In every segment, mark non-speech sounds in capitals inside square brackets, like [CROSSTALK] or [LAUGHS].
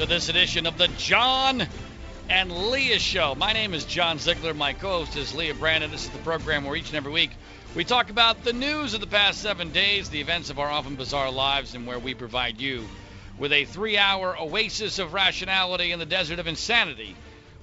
to this edition of the John and Leah Show. My name is John Ziegler. My co host is Leah Brandon. This is the program where each and every week we talk about the news of the past seven days, the events of our often bizarre lives, and where we provide you with a three hour oasis of rationality in the desert of insanity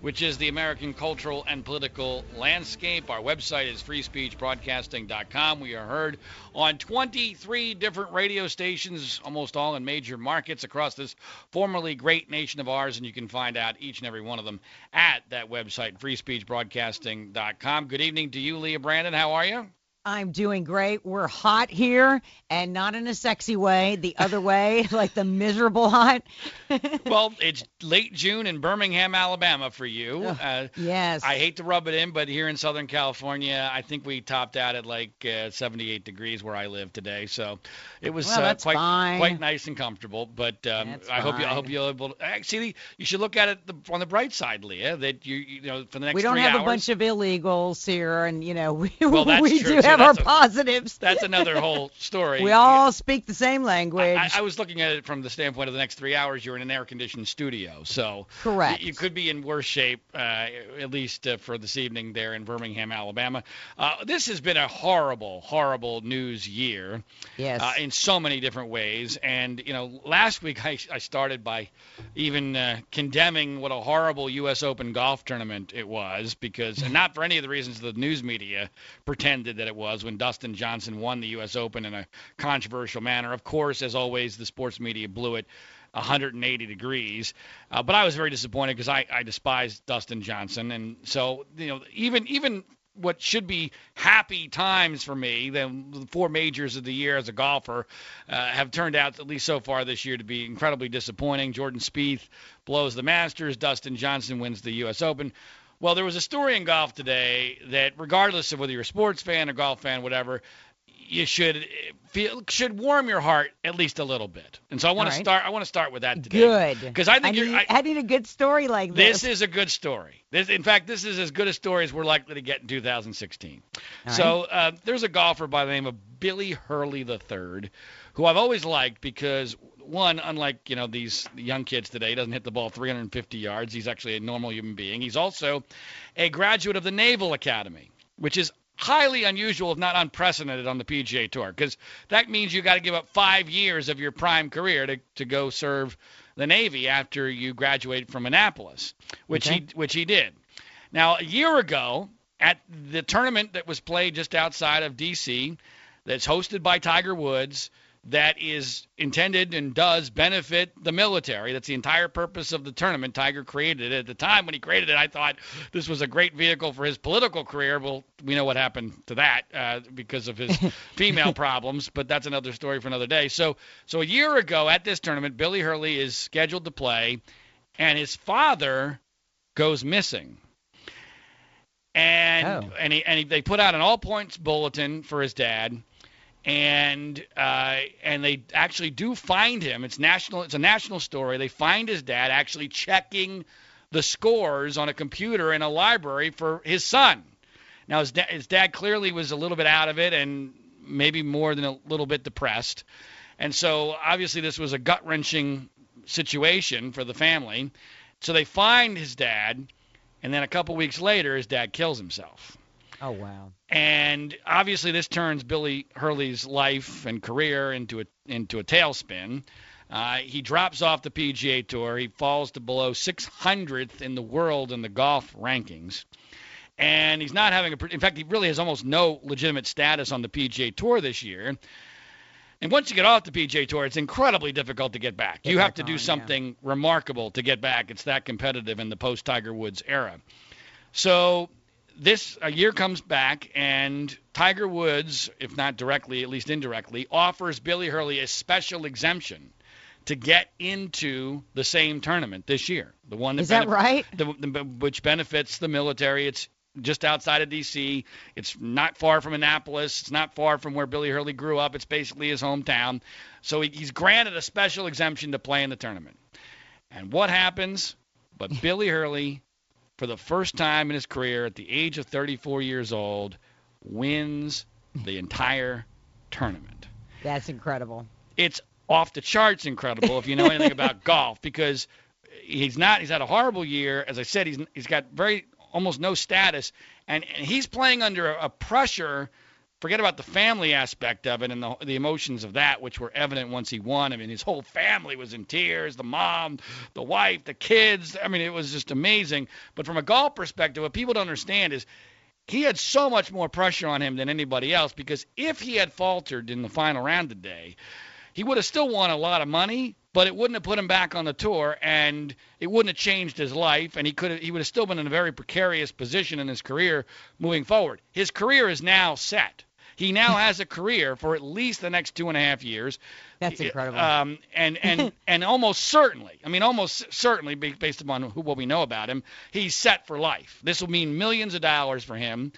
which is the American cultural and political landscape. Our website is freespeechbroadcasting.com. We are heard on 23 different radio stations, almost all in major markets across this formerly great nation of ours, and you can find out each and every one of them at that website, freespeechbroadcasting.com. Good evening to you, Leah Brandon. How are you? I'm doing great. We're hot here and not in a sexy way, the other way, [LAUGHS] like the miserable hot. [LAUGHS] well, it's late June in Birmingham, Alabama for you. Uh, yes. I hate to rub it in, but here in Southern California, I think we topped out at like uh, 78 degrees where I live today. So it was well, uh, quite fine. quite nice and comfortable. But um, I hope you I hope you'll able to, actually you should look at it on the bright side, Leah, that you you know for the next We don't have hours, a bunch of illegals here, and you know [LAUGHS] we Well, that's we true, do have our That's a- positives. That's another whole story. we all speak the same language. I, I was looking at it from the standpoint of the next three hours. You're in an air-conditioned studio, so Correct. You, you could be in worse shape, uh, at least uh, for this evening there in Birmingham, Alabama. Uh, this has been a horrible, horrible news year yes. uh, in so many different ways. And you know, last week I, I started by even uh, condemning what a horrible U.S. Open golf tournament it was, because and not for any of the reasons the news media pretended that it was when Dustin Johnson won the U.S. Open in a controversial manner. Of course, as always, the sports media blew it. 180 degrees, uh, but I was very disappointed because I, I despise Dustin Johnson, and so you know even even what should be happy times for me, the four majors of the year as a golfer, uh, have turned out, at least so far this year, to be incredibly disappointing. Jordan Spieth blows the Masters. Dustin Johnson wins the U.S. Open. Well, there was a story in golf today that, regardless of whether you're a sports fan, or golf fan, whatever, you should feel should warm your heart at least a little bit. And so I want All to start. I want to start with that today. Good. Because I think need, you're. I, I need a good story like this this. is a good story. This, in fact, this is as good a story as we're likely to get in 2016. All so uh, there's a golfer by the name of Billy Hurley III, who I've always liked because one, unlike you know these young kids today, he doesn't hit the ball 350 yards. He's actually a normal human being. He's also a graduate of the Naval Academy, which is highly unusual, if not unprecedented, on the PGA Tour, because that means you got to give up five years of your prime career to, to go serve the Navy after you graduate from Annapolis, which Okay. he which he did. Now, a year ago, at the tournament that was played just outside of D.C., that's hosted by Tiger Woods, that is intended and does benefit the military. That's the entire purpose of the tournament. Tiger created it. At the time when he created it, I thought this was a great vehicle for his political career. Well, we know what happened to that uh, because of his [LAUGHS] female problems, but that's another story for another day. So, so a year ago at this tournament, Billy Hurley is scheduled to play, and his father goes missing. And Oh. and he, and he, they put out an all points bulletin for his dad and uh, and they actually do find him. It's national. It's a national story. They find his dad actually checking the scores on a computer in a library for his son. Now his, da- his dad clearly was a little bit out of it and maybe more than a little bit depressed, and so obviously this was a gut wrenching situation for the family. So they find his dad, and then a couple weeks later, his dad kills himself. Oh wow. And obviously, this turns Billy Hurley's life and career into a into a tailspin. Uh, he drops off the PGA Tour. He falls to below 600th in the world in the golf rankings. And he's not having a. In fact, he really has almost no legitimate status on the PGA Tour this year. And once you get off the PGA Tour, it's incredibly difficult to get back. Get you have back to do on, yeah. something remarkable to get back. It's that competitive in the post Tiger Woods era. So this a year comes back and Tiger Woods, if not directly, at least indirectly, offers Billy Hurley a special exemption to get into the same tournament this year. The one that, Is that right? the, the, which benefits the military. It's just outside of D.C. It's not far from Annapolis. It's not far from where Billy Hurley grew up. It's basically his hometown. So he, he's granted a special exemption to play in the tournament. And what happens? But Billy Hurley, for the first time in his career, at the age of 34 years old, wins the entire tournament. That's incredible. It's off the charts incredible if you know anything about [LAUGHS] golf because he's not he's had a horrible year as I said he's he's got very almost no status and, and he's playing under a, a pressure forget about the family aspect of it and the, the emotions of that, which were evident once he won. I mean, his whole family was in tears the mom, the wife, the kids. I mean, it was just amazing. But from a golf perspective, what people don't understand is he had so much more pressure on him than anybody else because if he had faltered in the final round today, he would have still won a lot of money, but it wouldn't have put him back on the tour and it wouldn't have changed his life and he could have, he would have still been in a very precarious position in his career moving forward. His career is now set. He now has a career for at least the next two and a half years. That's incredible. Um, and and [LAUGHS] and almost certainly, I mean, almost certainly, based upon who, what we know about him, he's set for life. This will mean millions of dollars for him.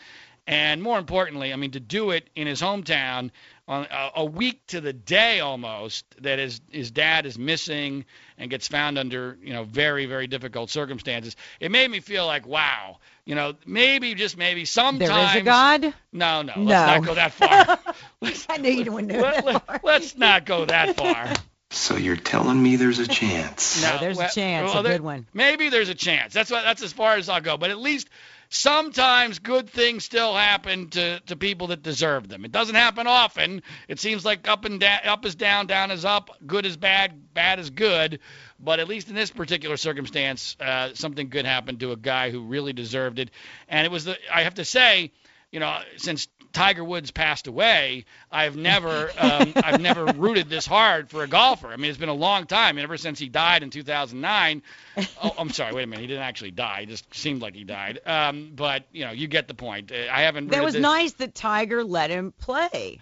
And more importantly, I mean, to do it in his hometown on a, a week to the day almost that his his dad is missing and gets found under you know very very difficult circumstances. It made me feel like wow, you know maybe just maybe sometimes there is a God. No, no, No. let's not go that far. [LAUGHS] let's, I knew you wouldn't know let, that. part. us not go that [LAUGHS] far. So you're telling me there's a chance? No, there's a chance, well, a there- good one. Maybe there's a chance. That's what that's as far as I'll go. But at least sometimes good things still happen to, to people that deserve them. It doesn't happen often. It seems like up and down, up is down, down is up, good is bad, bad is good. But at least in this particular circumstance, uh, something good happened to a guy who really deserved it. And it was the I have to say, you know, since Tiger Woods passed away, I've never um, [LAUGHS] I've never rooted this hard for a golfer. I mean, it's been a long time. ever since he died in 2009. [LAUGHS] Oh, I'm sorry. Wait a minute. He didn't actually die. It just seemed like he died. Um, but you know, you get the point. Uh, I haven't. That was this- nice that Tiger let him play.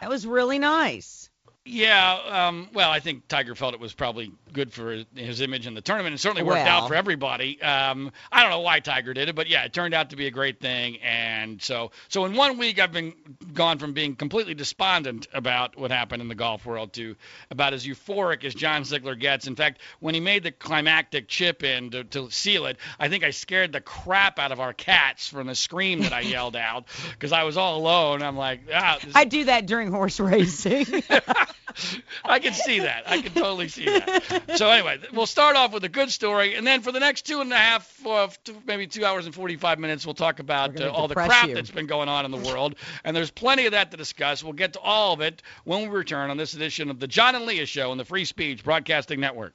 That was really nice. Yeah, um, well, I think Tiger felt it was probably good for his image in the tournament. It certainly worked out for everybody. Um, I don't know why Tiger did it, but yeah, it turned out to be a great thing. And so, so in one week, I've been gone from being completely despondent about what happened in the golf world to about as euphoric as John Ziegler gets. In fact, when he made the climactic chip in to, to seal it, I think I scared the crap out of our cats from the scream that I [LAUGHS] yelled out because I was all alone. I'm like, ah, I do that during horse racing. [LAUGHS] [LAUGHS] I can see that. I can totally see that. So anyway, we'll start off with a good story, and then for the next two and a half, uh, two, maybe two hours and 45 minutes, we'll talk about uh, all the crap you. that's been going on in the world. And there's plenty of that to discuss. We'll get to all of it when we return on this edition of the John and Leah Show on the Free Speech Broadcasting Network.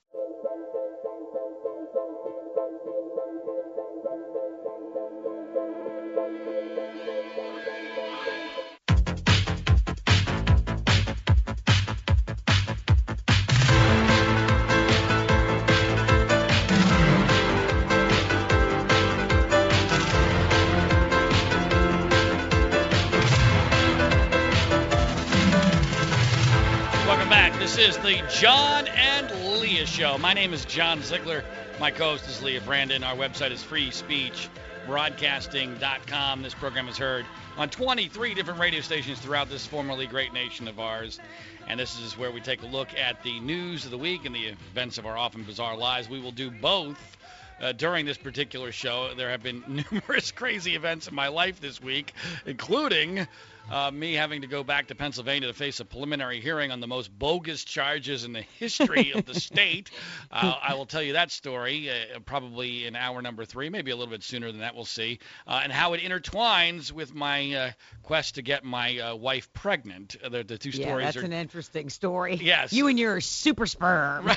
John Ziegler. My co-host is Leah Brandon. Our website is freespeechbroadcasting.com. This program is heard on 23 different radio stations throughout this formerly great nation of ours. And this is where we take a look at the news of the week and the events of our often bizarre lives. We will do both uh, during this particular show. There have been [LAUGHS] numerous crazy events in my life this week, including uh, me having to go back to Pennsylvania to face a preliminary hearing on the most bogus charges in the [LAUGHS] history of the state. Uh, I will tell you that story uh, probably in hour number three, maybe a little bit sooner than that. We'll see, uh, and how it intertwines with my uh, quest to get my uh, wife pregnant. Uh, the, the two yeah, stories that's are an interesting story. Yes. You and your super sperm.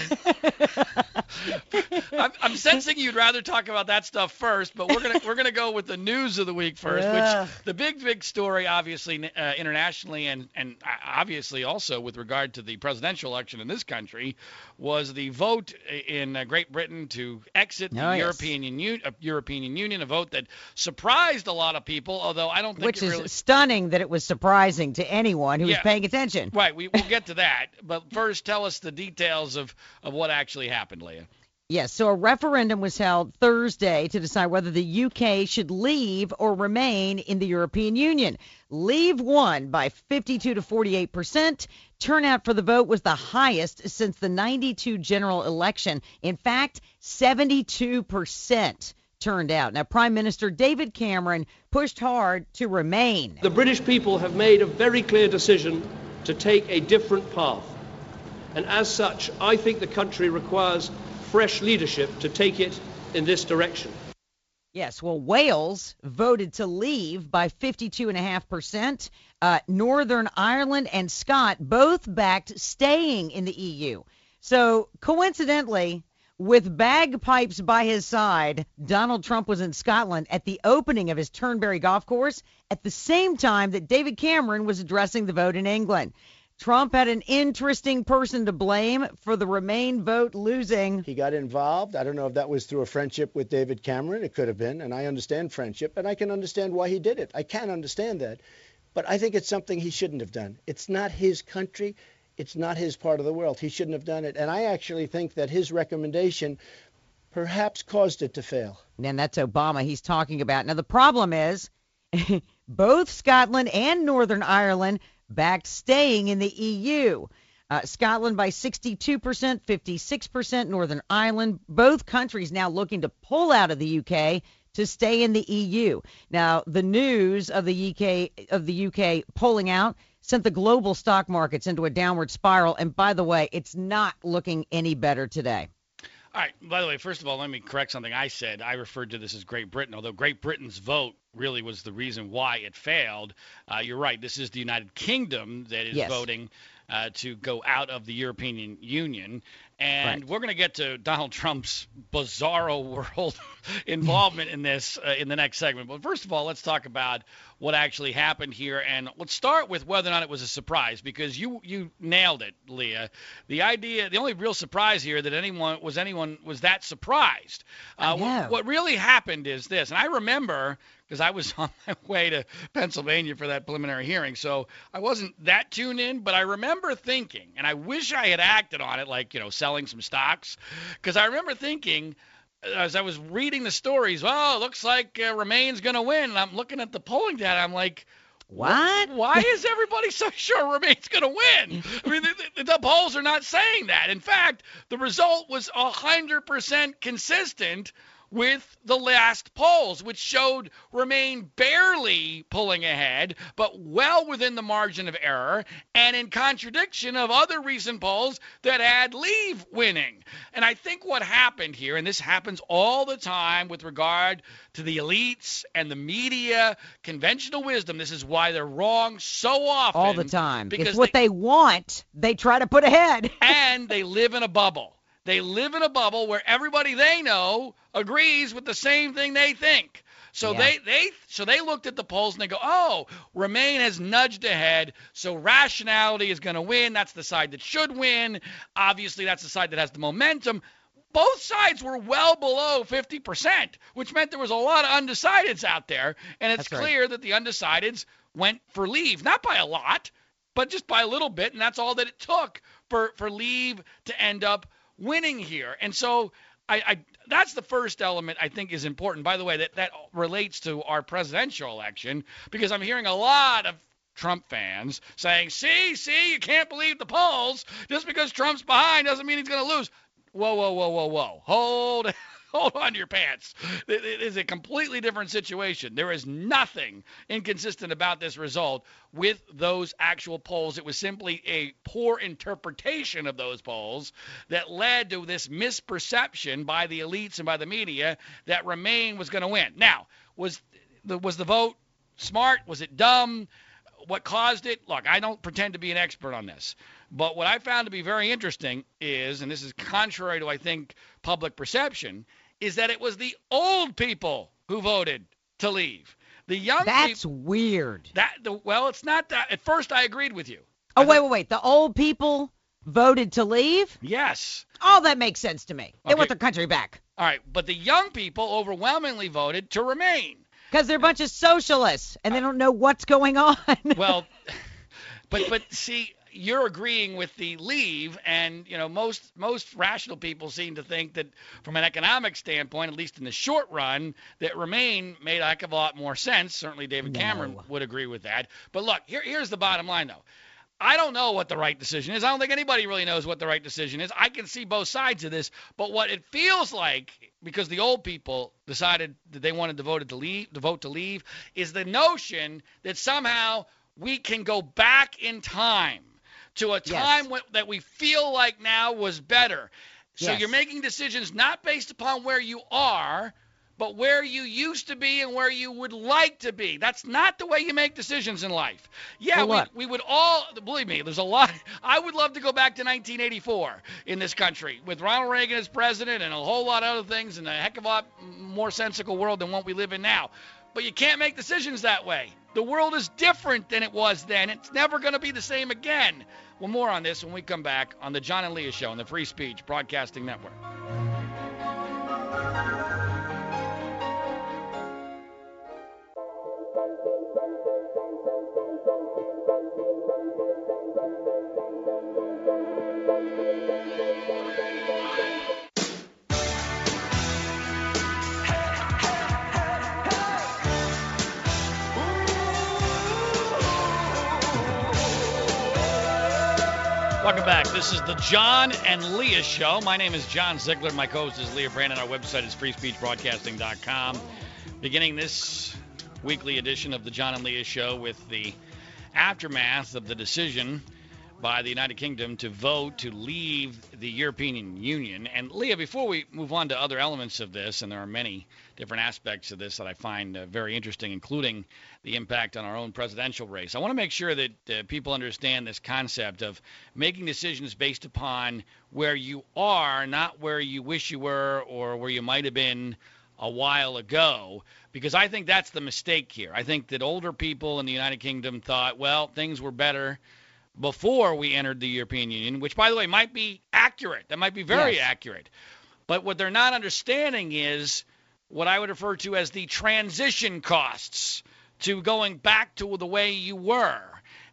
[LAUGHS] I'm, I'm sensing you'd rather talk about that stuff first, but we're gonna we're gonna go with the news of the week first. Ugh. Which the big big story, obviously uh, internationally and and uh, obviously also with regard to the presidential election in this country, was the vote in uh, Great Britain to exit the Oh, yes. European Union. Uh, European Union, a vote that surprised a lot of people, although I don't think Which it is really. stunning that it was surprising to anyone who Yeah. was paying attention. Right, we, we'll get to that, but first tell us the details of, of what actually happened. Yes, so a referendum was held Thursday to decide whether the UK should leave or remain in the European Union. Leave won by 52 to 48 percent. Turnout for the vote was the highest since the 92 general election. In fact, 72 percent turned out. Now, Prime Minister David Cameron pushed hard to remain. The British people have made a very clear decision to take a different path. And as such, I think the country requires fresh leadership to take it in this direction. Yes, well, Wales voted to leave by 52.5%. Uh, Northern Ireland and Scott both backed staying in the EU. So, coincidentally, with bagpipes by his side, Donald Trump was in Scotland at the opening of his Turnberry golf course at the same time that David Cameron was addressing the vote in England. Trump had an interesting person to blame for the Remain vote losing. He got involved. I don't know if that was through a friendship with David Cameron. It could have been, and I understand friendship, and I can understand why he did it. I can understand that. But I think it's something he shouldn't have done. It's not his country. It's not his part of the world. He shouldn't have done it. And I actually think that his recommendation perhaps caused it to fail. And that's Obama he's talking about. Now, the problem is [LAUGHS] both Scotland and Northern Ireland backed staying in the EU. Uh, Scotland by 62%, 56%, Northern Ireland, both countries now looking to pull out of the UK to stay in the EU. Now, the news of the UK of the UK pulling out sent the global stock markets into a downward spiral and by the way, it's not looking any better today. All right. By the way, first of all, let me correct something I said. I referred to this as Great Britain, although Great Britain's vote really was the reason why it failed. Uh, you're right. This is the United Kingdom that is yes. voting uh, to go out of the European Union. And Right. we're going to get to Donald Trump's bizarro [LAUGHS] world involvement in this uh, in the next segment. But first of all, let's talk about what actually happened here, and let's start with whether or not it was a surprise, because you you nailed it, Leah. The idea, the only real surprise here that anyone was anyone was that surprised. Uh, what, what really happened is this, and I remember because I was [LAUGHS] on my way to Pennsylvania for that preliminary hearing, so I wasn't that tuned in, but I remember thinking, and I wish I had acted on it, like you know, selling some stocks, because I remember thinking as I was reading the stories, well, it looks like uh, Remain's going to win. And I'm looking at the polling data. I'm like, What? Why is everybody so [LAUGHS] sure Remain's going to win? I mean, the, the, the polls are not saying that. In fact, the result was 100% consistent with the last polls, which showed Remain barely pulling ahead, but well within the margin of error, and in contradiction of other recent polls that had Leave winning. And I think what happened here, and this happens all the time with regard to the elites and the media, conventional wisdom, this is why they're wrong so often. All the time. Because It's what they, want, they try to put ahead. [LAUGHS] and they live in a bubble. They live in a bubble where everybody they know agrees with the same thing they think. So Yeah. they they so they looked at the polls and they go, "Oh, Remain has nudged ahead, so rationality is going to win. That's the side that should win. Obviously, that's the side that has the momentum." Both sides were well below 50%, which meant there was a lot of undecideds out there, and it's That's right. clear that the undecideds went for leave, not by a lot, but just by a little bit, and that's all that it took for for Leave to end up winning here. And so I, I that's the first element I think is important. By the way, that that relates to our presidential election because I'm hearing a lot of Trump fans saying, "See, see, you can't believe the polls. Just because Trump's behind doesn't mean he's going to lose." Whoa, whoa, whoa, whoa, whoa. Hold [LAUGHS] hold on to your pants. It it is a completely different situation. There is nothing inconsistent about this result with those actual polls. It was simply a poor interpretation of those polls that led to this misperception by the elites and by the media that Remain was going to win. Now, was the was the vote smart? Was it dumb? What caused it? Look, I don't pretend to be an expert on this, but what I found to be very interesting is, and this is contrary to I think public perception, is that it was the old people who voted to leave. The young That's people weird. that the well, it's not that. At first, I agreed with you. Oh, wait, wait, wait. The old people voted to leave? Yes. Oh, that makes sense to me. They Okay. want their country back. All right, but the young people overwhelmingly voted to remain. Because they're a bunch of socialists and they uh, don't know what's going on. Well, [LAUGHS] but but see, you're agreeing with the leave, and you know most most rational people seem to think that from an economic standpoint, at least in the short run, that remain made a heck of a lot more sense. Certainly, David Cameron would agree with that. But look, here here's the bottom line though. I don't know what the right decision is. I don't think anybody really knows what the right decision is. I can see both sides of this, but what it feels like, because the old people decided that they wanted to vote to leave, to vote to leave, is the notion that somehow we can go back in time to a Yes. time when, that we feel like now was better. So Yes. you're making decisions not based upon where you are, but where you used to be and where you would like to be. That's not the way you make decisions in life. Yeah, we, we would all, believe me, there's a lot. [LAUGHS] I would love to go back to 1984 in this country with Ronald Reagan as president and a whole lot of other things and a heck of a lot more sensical world than what we live in now. But you can't make decisions that way. The world is different than it was then. It's never going to be the same again. Well, more on this when we come back on the John and Leah Show on the Free Speech Broadcasting Network. Welcome back. This is the John and Leah Show. My name is John Ziegler. My co-host is Leah Brandon. Our website is freespeechbroadcasting.com. Beginning this weekly edition of the John and Leah Show with the aftermath of the decision by the United Kingdom to vote to leave the European Union. And Leah, before we move on to other elements of this, and there are many different aspects of this that I find uh, very interesting, including the impact on our own presidential race, I want to make sure that uh, people understand this concept of making decisions based upon where you are, not where you wish you were or where you might have been a while ago because I think that's the mistake here. I think that older people in the United Kingdom thought, well, things were better before we entered the European Union, which, by the way, might be accurate. That might be very Yes. accurate. But what they're not understanding is what I would refer to as the transition costs to going back to the way you were.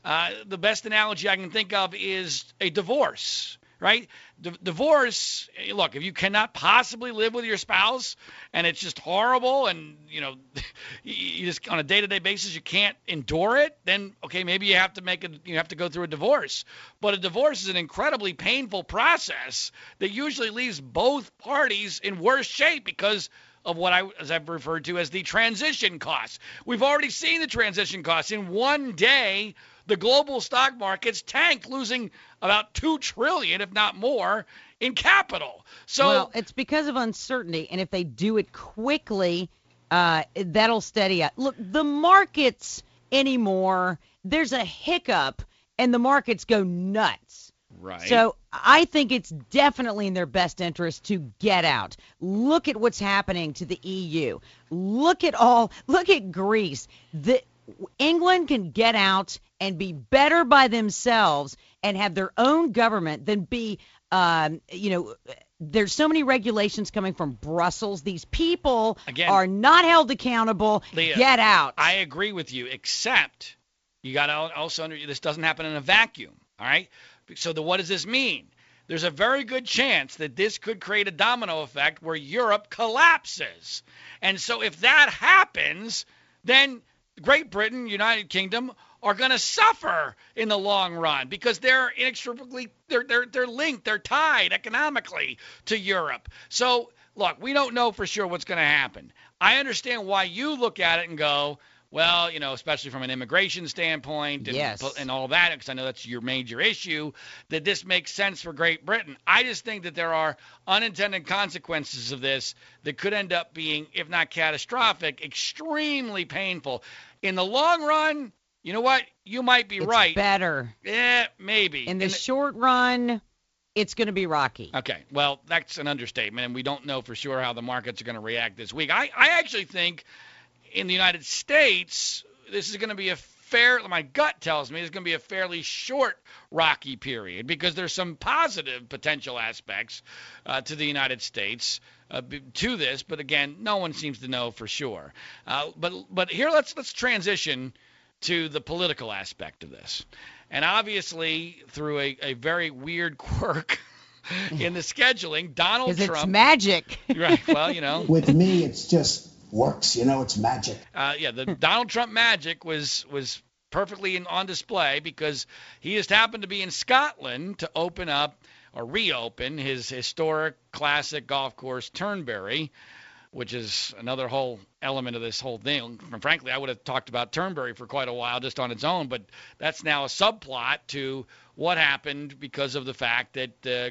Uh, the best analogy I can think of is a divorce, right? D- divorce, eh, look, if you cannot possibly live with your spouse and it's just horrible and, you know, [LAUGHS] you just on a day-to-day basis you can't endure it, then okay, maybe you have to make a you have to go through a divorce. But a divorce is an incredibly painful process that usually leaves both parties in worse shape because of what I as I've referred to as the transition costs. We've already seen the transition costs in one day. The global stock markets tanked, losing about two trillion, if not more, in capital. So well, it's because of uncertainty, and if they do it quickly, uh, that'll steady up. Look, the markets anymore, there's a hiccup, and the markets go nuts. right. So I think it's definitely in their best interest to get out. Look at what's happening to the EU. Look at all. Look at Greece. The England can get out and be better by themselves and have their own government than be, um, you know. There's so many regulations coming from Brussels. These people Again- are not held accountable. Leah, get out. I agree with you, except you got to also under this doesn't happen in a vacuum. All right. So the, what does this mean? There's a very good chance that this could create a domino effect where Europe collapses. And so if that happens, then Great Britain, United Kingdom are going to suffer in the long run because they're inextricably they're they're they're linked, they're tied economically to Europe. So look, we don't know for sure what's going to happen. I understand why you look at it and go, well, you know, especially from an immigration standpoint and, Yes. and all that, because I know that's your major issue, that this makes sense for Great Britain. I just think that there are unintended consequences of this that could end up being, if not catastrophic, extremely painful. In the long run, you know what? You might be it's right. better. Yeah, maybe. In the In short run, it's going to be rocky. Okay, well, that's an understatement, and we don't know for sure how the markets are going to react this week. I, I actually think in the United States, this is going to be a fair, my gut tells me, it's going to be a fairly short rocky period because there's some positive potential aspects uh, to the United States uh, to this, but again, no one seems to know for sure. Uh, but but here, let's let's transition to the political aspect of this. And obviously, through a, a very weird [LAUGHS] quirk in the scheduling, Donald Because it's Trump. magic. [LAUGHS] right. Well, you know, With me, it's just works. You know, it's magic. uh, yeah, the Donald Trump magic was was perfectly in, on display because he just happened to be in Scotland to open up or reopen his historic classic golf course Turnberry, which is another whole element of this whole thing. And frankly, I would have talked about Turnberry for quite a while just on its own, but that's now a subplot to what happened because of the fact that uh,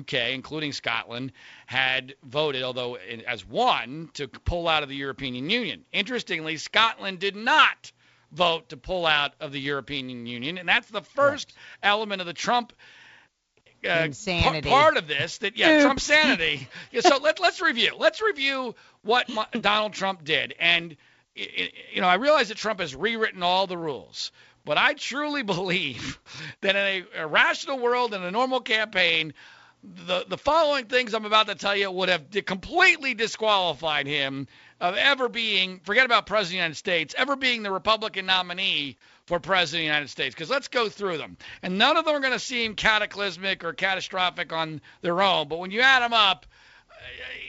UK, including Scotland, had voted, although as one, to pull out of the European Union. Interestingly, Scotland did not vote to pull out of the European Union, and that's the first right. element of the Trump uh, insanity. part of this that yeah, Oops. Trump sanity. yeah, so let let's review. Let's review what Donald Trump did. And you know, I realize that Trump has rewritten all the rules, but I truly [LAUGHS] believe that in a, a rational world in a normal campaign, the the following things I'm about to tell you would have completely disqualified him of ever being forget about president of the United States, ever being the Republican nominee for president of the United States. Because let's go through them, and none of them are going to seem cataclysmic or catastrophic on their own. But when you add them up,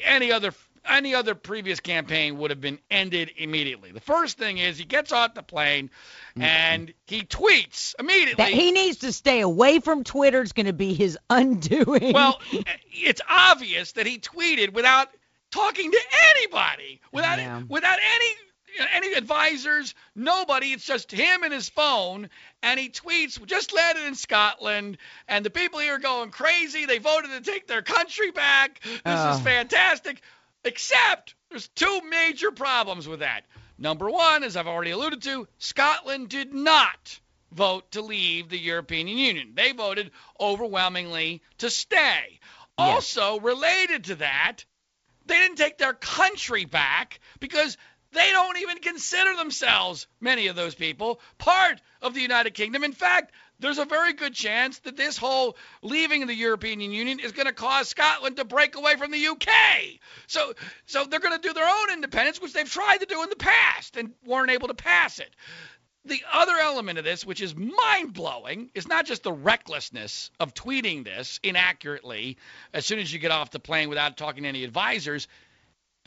any other any other previous campaign would have been ended immediately. The first thing is he gets off the plane mm-hmm. and he tweets immediately. That he needs to stay away from Twitter. It's going to be his [LAUGHS] undoing. Well, it's obvious that he tweeted without talking to anybody, without yeah. without any any advisors, nobody. It's just him and his phone, and he tweets, "Just landed in Scotland, and the people here are going crazy. They voted to take their country back. This uh. is fantastic." Except there's two major problems with that. Number one, as I've already alluded to, Scotland did not vote to leave the European Union. They voted overwhelmingly to stay. Yes. Also, related to that, they didn't take their country back because they don't even consider themselves, many of those people, part of the United Kingdom. In fact, there's a very good chance that this whole leaving the European Union is going to cause Scotland to break away from the UK. So, so they're going to do their own independence, which they've tried to do in the past and weren't able to pass it. The other element of this, which is mind blowing, is not just the recklessness of tweeting this inaccurately as soon as you get off the plane without talking to any advisors.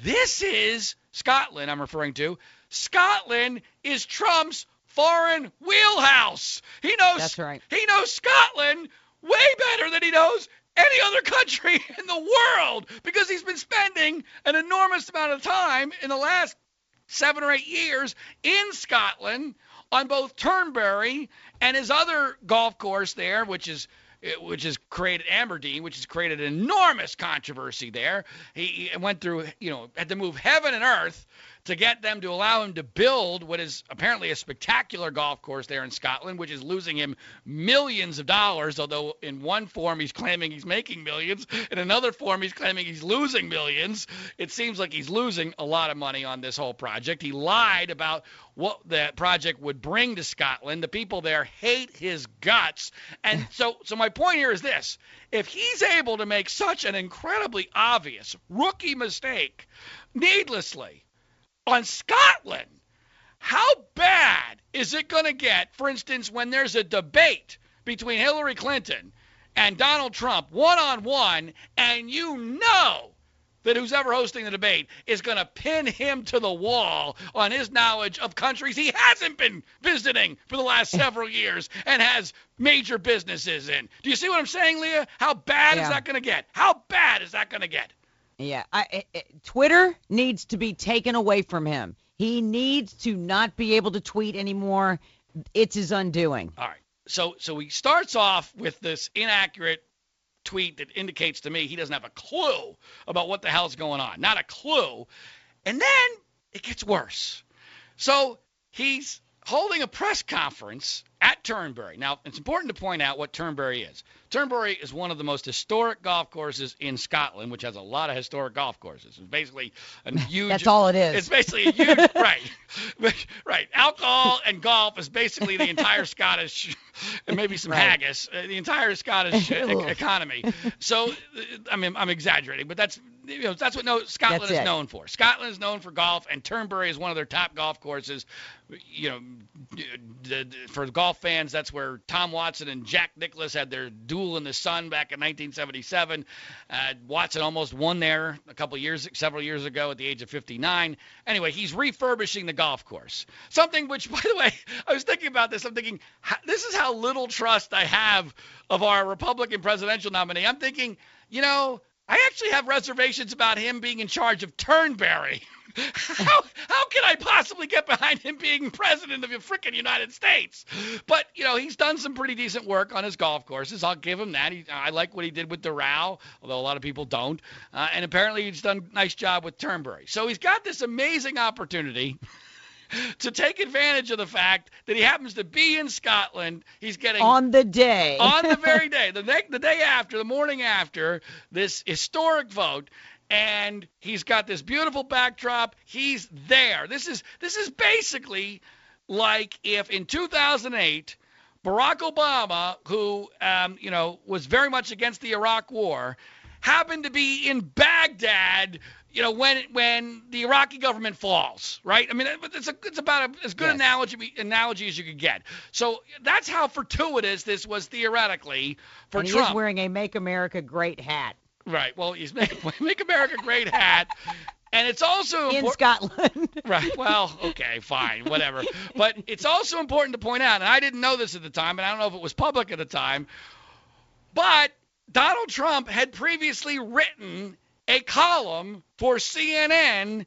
This is Scotland, I'm referring to. Scotland is Trump's foreign wheelhouse. He knows That's right. He knows Scotland way better than he knows any other country [LAUGHS] in the world because he's been spending an enormous amount of time in the last 7 or 8 years in Scotland on both Turnberry and his other golf course there which is Eh, which has created Aberdeen, which has created enormous controversy there. He, he went through, you know, had to move heaven and earth to get them to allow him to build what is apparently a spectacular golf course there in Scotland, which is losing him millions of dollars. Although in one form he's claiming he's making millions, in another form he's claiming he's losing millions. It seems like he's losing a lot of money on this whole project. He lied about what that project would bring to Scotland. The people there hate his guts. And [LAUGHS] so so my point here is this. If he's able to make such an incredibly obvious rookie mistake needlessly on Scotland. How bad is it going to get, for instance, when there's a debate between Hillary Clinton and Donald Trump one on one, and you know that who's ever hosting the debate is going to pin him to the wall on his knowledge of countries he hasn't been visiting for the last [LAUGHS] several years and has major businesses in. Do you see what I'm saying, Leah? How bad yeah. is that going to get? How bad is that going to get? Yeah, I, I, Twitter needs to be taken away from him. He needs to not be able to tweet anymore. It's his undoing. All right. So so he starts off with this inaccurate tweet that indicates to me he doesn't have a clue about what the hell's going on. Not a clue. And then it gets worse. So he's holding a press conference at Turnberry. Now, it's important to point out what Turnberry is. Turnberry is one of the most historic golf courses in Scotland, which has a lot of historic golf courses. It's basically a [LAUGHS] huge. That's all it is. It's basically a huge [LAUGHS] right, [LAUGHS] right. Alcohol and golf is basically the entire Scottish, and maybe some right. haggis, uh, the entire Scottish economy. So, uh, I mean, I'm exaggerating, but that's you know that's what no, Scotland that's is it. known for. Scotland is known for golf, and Turnberry is one of their top golf courses. You know, for golf fans, that's where Tom Watson and Jack Nicklaus had their duel in the sun back in 1977. Uh, Watson almost won there a couple years, several years ago at the age of 59. Anyway, he's refurbishing the golf course. Something which, [LAUGHS] by the way, I was thinking about this. I'm thinking this is how little trust I have of our Republican presidential nominee. I'm thinking, you know, I actually have reservations about him being in charge of Turnberry. [LAUGHS] how how can I possibly get behind him being president of the freaking United States? But you know, he's done some pretty decent work on his golf courses. I'll give him that. He, I like what he did with Doral, although a lot of people don't. Uh, and apparently, he's done a nice job with Turnberry. So he's got this amazing opportunity. [LAUGHS] to take advantage of the fact that he happens to be in Scotland. He's getting on the day, [LAUGHS] on the very [LAUGHS] day, the next, the day after, the morning after this historic vote, and he's got this beautiful backdrop. He's there. This is this is basically like if in 2008 Barack Obama, who um, you know was very much against the Iraq War, happened to be in Baghdad, you know, when when the Iraqi government falls, right? I mean, it's a, it's about a, as good yes. analogy analogy as you could get. So that's how fortuitous this was theoretically for and Trump. He's wearing a "Make America Great" hat. Right. Well, he's make, [LAUGHS] make America great hat. And it's also in Scotland. [LAUGHS] right. Well, okay, fine, whatever. But it's also important to point out, and I didn't know this at the time, and I don't know if it was public at the time, but Donald Trump had previously written a column for CNN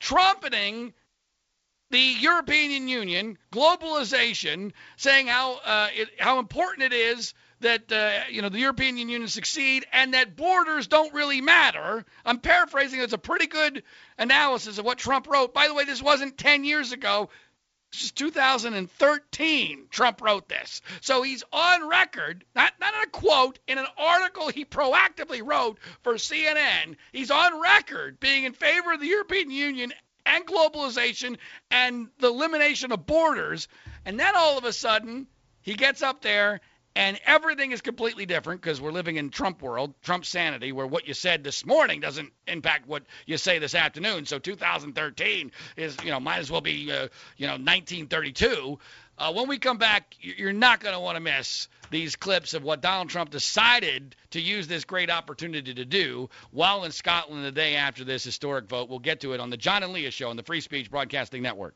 trumpeting the European Union, globalization, saying how uh, it, how important it is that uh, you know the European Union succeed and that borders don't really matter. I'm paraphrasing. It's a pretty good analysis of what Trump wrote. By the way, this wasn't 10 years ago. This is 2013. Trump wrote this. So he's on record, not not in a quote, in an article he proactively wrote for CNN. He's on record being in favor of the European Union and globalization and the elimination of borders. And then all of a sudden, he gets up there and everything is completely different because we're living in Trump world, Trump sanity, where what you said this morning doesn't impact what you say this afternoon. So 2013 is, you know, might as well be, uh, you know, 1932. Uh, when we come back, you're not going to want to miss these clips of what Donald Trump decided to use this great opportunity to do while in Scotland the day after this historic vote. We'll get to it on the John and Leah Show on the Free Speech Broadcasting Network.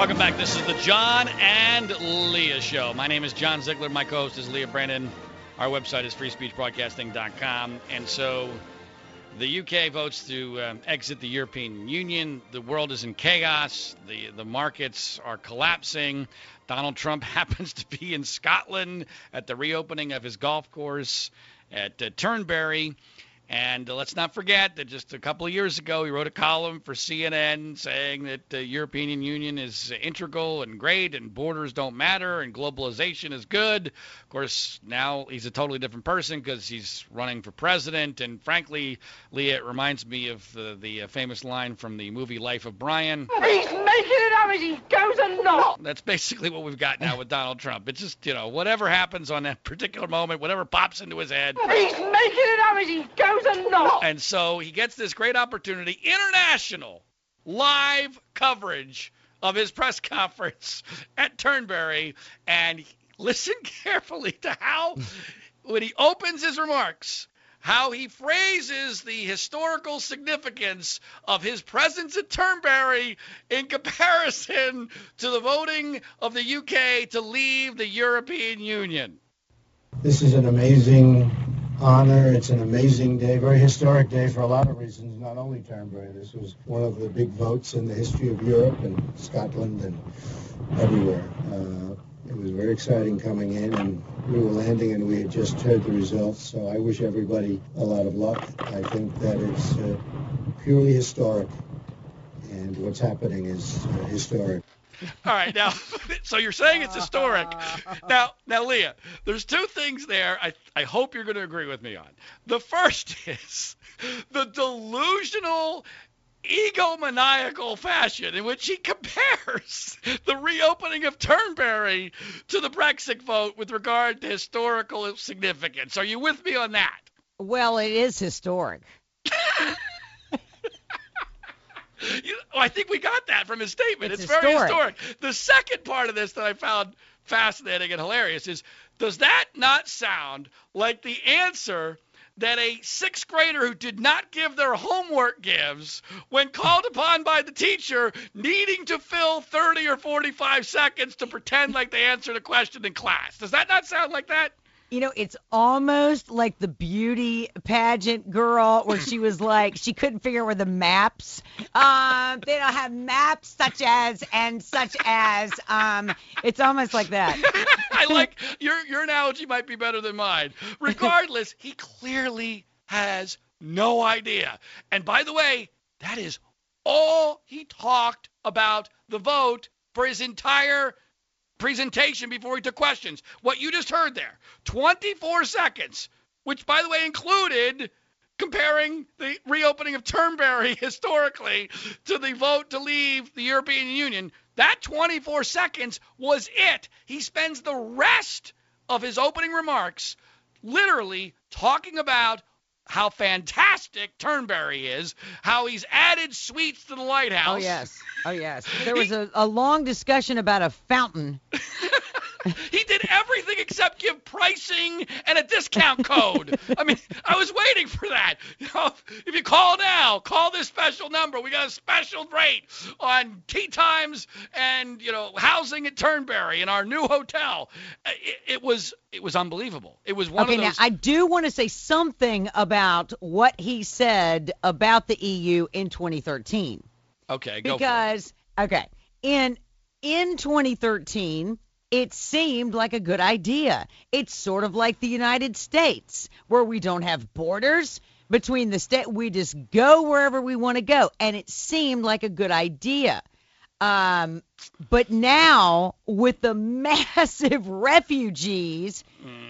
Welcome back. This is the John and Leah Show. My name is John Ziegler. My co host is Leah Brandon. Our website is freespeechbroadcasting.com. And so the UK votes to uh, exit the European Union. The world is in chaos. The, the markets are collapsing. Donald Trump [LAUGHS] happens to be in Scotland at the reopening of his golf course at uh, Turnberry. And uh, let's not forget that just a couple of years ago, he wrote a column for CNN saying that the European Union is integral and great, and borders don't matter, and globalization is good. Of course, now he's a totally different person because he's running for president. And frankly, Leah, it reminds me of the, the uh, famous line from the movie Life of Brian. He's making it up as he goes along. That's basically what we've got now with Donald Trump. It's just, you know, whatever happens on that particular moment, whatever pops into his head. He's making it up as he goes and so he gets this great opportunity, international live coverage of his press [LAUGHS] conference at Turnberry. And listen [LAUGHS] carefully to how, when he opens his remarks, how he phrases the historical significance of his presence at Turnberry in comparison to the voting of the UK to leave the European Union. This is an amazing honor. It's an amazing day, very historic day for a lot of reasons, not only Turnberry. This was one of the big votes in the history of Europe and Scotland and everywhere. Uh, it was very exciting coming in, and we were landing, and we had just heard the results. So I wish everybody a lot of luck. I think that it's uh, purely historic, and what's happening is uh, historic. [LAUGHS] All right, now, [LAUGHS] so you're saying it's historic. [LAUGHS] Now, now, Leah, there's two things there. I I hope you're going to agree with me on. The first is the delusional egomaniacal fashion in which he compares the reopening of Turnberry to the Brexit vote with regard to historical significance. Are you with me on that? Well, it is historic. You, oh, I think we got that from his statement. It's It's, very historic. historic. The second part of this that I found fascinating and hilarious is does that not sound like the answer that a sixth grader who did not give their homework gives when called upon by the teacher needing to fill 30 or 45 seconds to pretend like they answered a question in class? Does that not sound like that? You know, it's almost like the beauty pageant girl where she was like, she couldn't figure out where the maps. Um, they don't have maps such as and such as. Um, it's almost like that. [LAUGHS] I like your your analogy might be better than mine. Regardless, he clearly has no idea. And by the way, that is all he talked about the vote for his entire presentation before he took questions. What you just heard there, 24 seconds, which by the way included comparing the reopening of Turnberry [LAUGHS] historically to the vote to leave the European Union. That 24 seconds was it. He spends the rest of his opening remarks literally talking about how fantastic Turnberry is, how he's added suites to the lighthouse. Oh yes, oh yes. There was a, a long discussion about a fountain. [LAUGHS] [LAUGHS] he did everything except give pricing and a discount code. I mean, I was waiting for that. You [LAUGHS] know, if you call now, call this special number. We got a special rate on tee times and you know housing at Turnberry in our new hotel. It, it was it was unbelievable. It was one okay, of those. now I do want to say something about what he said about the EU in 2013. okay, go because okay in in 2013 it seemed like a good idea. It's sort of like the united states where we don't have borders. Between the state we just go wherever we want to go and it seemed like a good idea. Um, but now with the [LAUGHS] massive refugees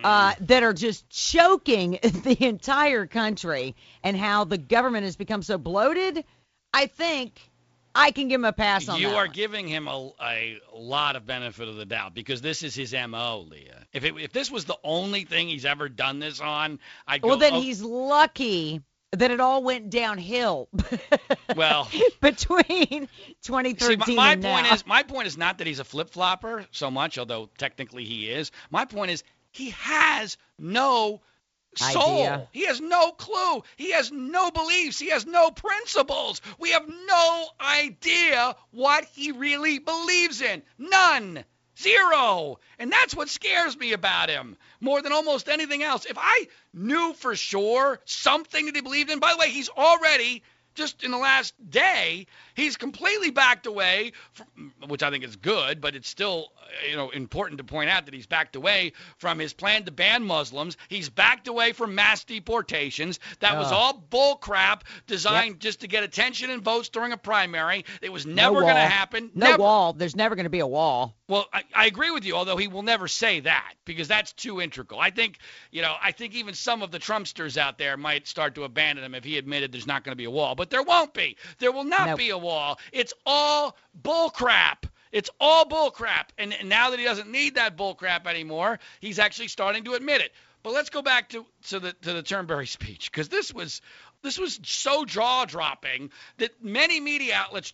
uh, that are just choking [LAUGHS] the entire country and how the government has become so bloated, I think I can give him a pass on You that You are one. giving him a, a lot of benefit of the doubt because this is his mo, Leah. If it, if this was the only thing he's ever done this on, I'd go. well, then oh, he's lucky that it all went downhill [LAUGHS] well. between 2013 See, my, my and point now. is my point is not that he's a flip flopper so much, although technically he is. My point is he has no soul. Idea. He has no clue. He has no beliefs. He has no principles. We have no idea what he really believes in. None. Zero. And that's what scares me about him more than almost anything else. If I knew for sure something that he believed in, by the way, he's already just in the last day, he's completely backed away, from, which I think is good, but it's still, uh, you know, important to point out that he's backed away from his plan to ban Muslims. He's backed away from mass deportations. That was all bull crap designed just to get attention and votes during a primary. It was never no going to happen. No never. wall. There's never going to be a wall. Well, I, I agree with you, although he will never say that because that's too integral. I think, you know, I think even some of the Trumpsters out there might start to abandon him if he admitted there's not going to be a wall. But there won't be. There will not Nope. be a wall. It's all bullcrap. It's all bullcrap. And, and now that he doesn't need that bullcrap anymore, he's actually starting to admit it. But let's go back to, to the to the Turnberry speech because this was this was so jaw dropping that many media outlets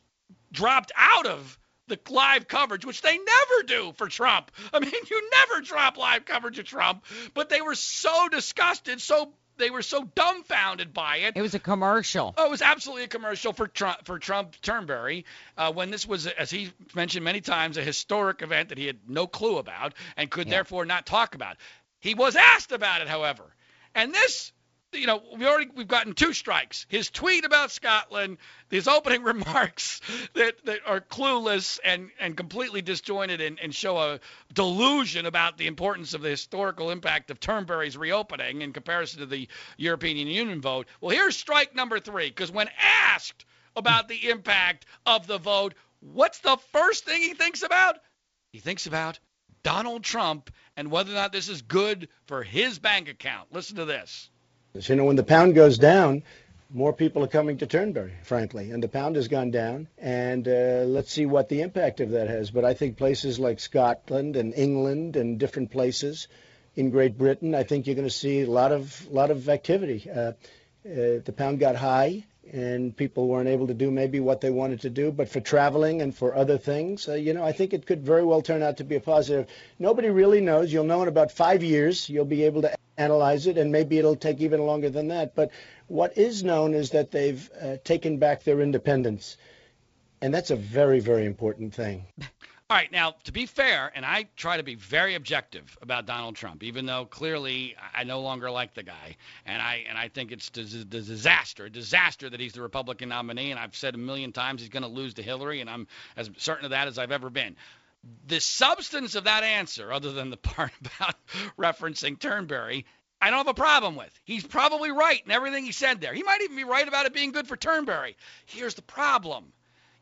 dropped out of the live coverage, which they never do for Trump. I mean, [LAUGHS] you never drop live coverage of Trump, but they were so disgusted, so they were so dumbfounded by it. It was a commercial. Oh, it was absolutely a commercial for Trump for Trump Turnberry uh, when this was, as he mentioned many times, a historic event that he had no clue about and could Yeah. therefore not talk about. He was asked about it, however, and this. You know, we already we've gotten two strikes. His tweet about Scotland, his opening [LAUGHS] remarks that, that are clueless and, and completely disjointed and, and show a delusion about the importance of the historical impact of Turnberry's reopening in comparison to the European Union vote. Well, here's strike number three, because when asked about the impact of the vote, what's the first thing he thinks about? He thinks about Donald Trump and whether or not this is good for his bank account. Listen to this. You know, when the pound goes down, more people are coming to Turnberry, frankly, and the pound has gone down. And uh, let's see what the impact of that has. But I think places like Scotland and England and different places in Great Britain, I think you're going to see a lot of lot of activity. Uh, uh, the pound got high and people weren't able to do maybe what they wanted to do. But for traveling and for other things, uh, you know, I think it could very well turn out to be a positive. Nobody really knows. You'll know in about five years. You'll be able to analyze it, and maybe it'll take even longer than that. But what is known is that they've uh, taken back their independence. And that's a very, very important thing. All right, now to be fair, and I try to be very objective about Donald Trump, even though clearly I no longer like the guy, and I and I think it's a disaster, a disaster that he's the Republican nominee, and I've said a million times he's going to lose to Hillary, and I'm as certain of that as I've ever been. The substance of that answer, other than the [LAUGHS] part about referencing Turnberry, I don't have a problem with. He's probably right in everything he said there. He might even be right about it being good for Turnberry. Here's the problem.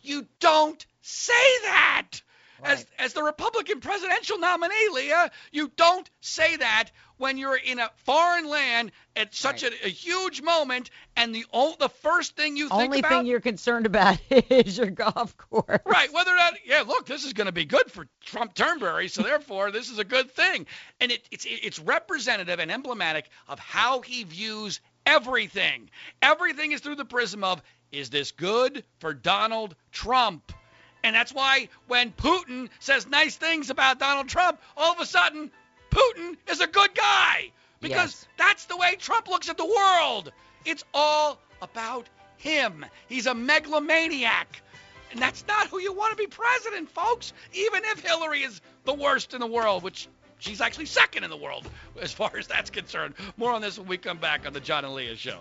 You don't say that. Right. As, as the Republican presidential nominee, Leah, you don't say that when you're in a foreign land at such right. a, a, huge moment, and the the first thing you think only about, thing you're concerned about [LAUGHS] is your golf course. Right. Whether or not, yeah, look, this is going to be good for Trump Turnberry, so [LAUGHS] therefore this is a good thing, and it, it's it's representative and emblematic of how he views everything. Everything is through the prism of is this good for Donald Trump? And that's why when Putin says nice things about Donald Trump, all of a sudden, Putin is a good guy. Because yes. that's the way Trump looks at the world. It's all about him. He's a megalomaniac. And that's not who you want to be president, folks. Even if Hillary is the worst in the world, which she's actually second in the world [LAUGHS] as far as that's concerned. More on this when we come back on the John and Leah Show.